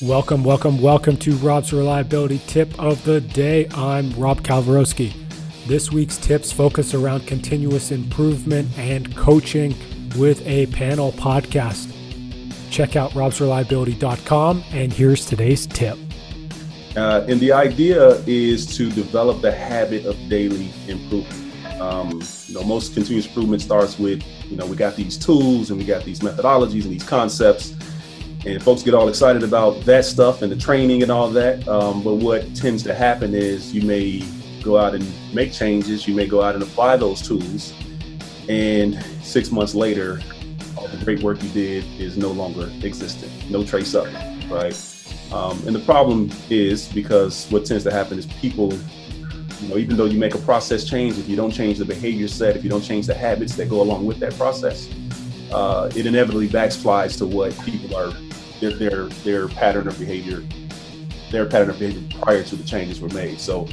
Welcome, welcome, welcome to Rob's Reliability Tip of the Day. I'm Rob Kalwarowski. This week's tips focus around continuous improvement and coaching with a panel podcast. Check out robsreliability.com, and here's today's tip. Uh, and the idea is to develop the habit of daily improvement. Um, you know, most continuous improvement starts with, you know, we got these tools and we got these methodologies and these concepts and folks get all excited about that stuff and the training and all that. Um, but what tends to happen is you may go out and make changes, you may go out and apply those tools, and six months later, all the great work you did is no longer existent, no trace of it, right? Um, and the problem is because what tends to happen is people, you know, even though you make a process change, if you don't change the behavior set, if you don't change the habits that go along with that process, uh, it inevitably backslides to what people are their their their pattern of behavior, their pattern of behavior prior to the changes were made. So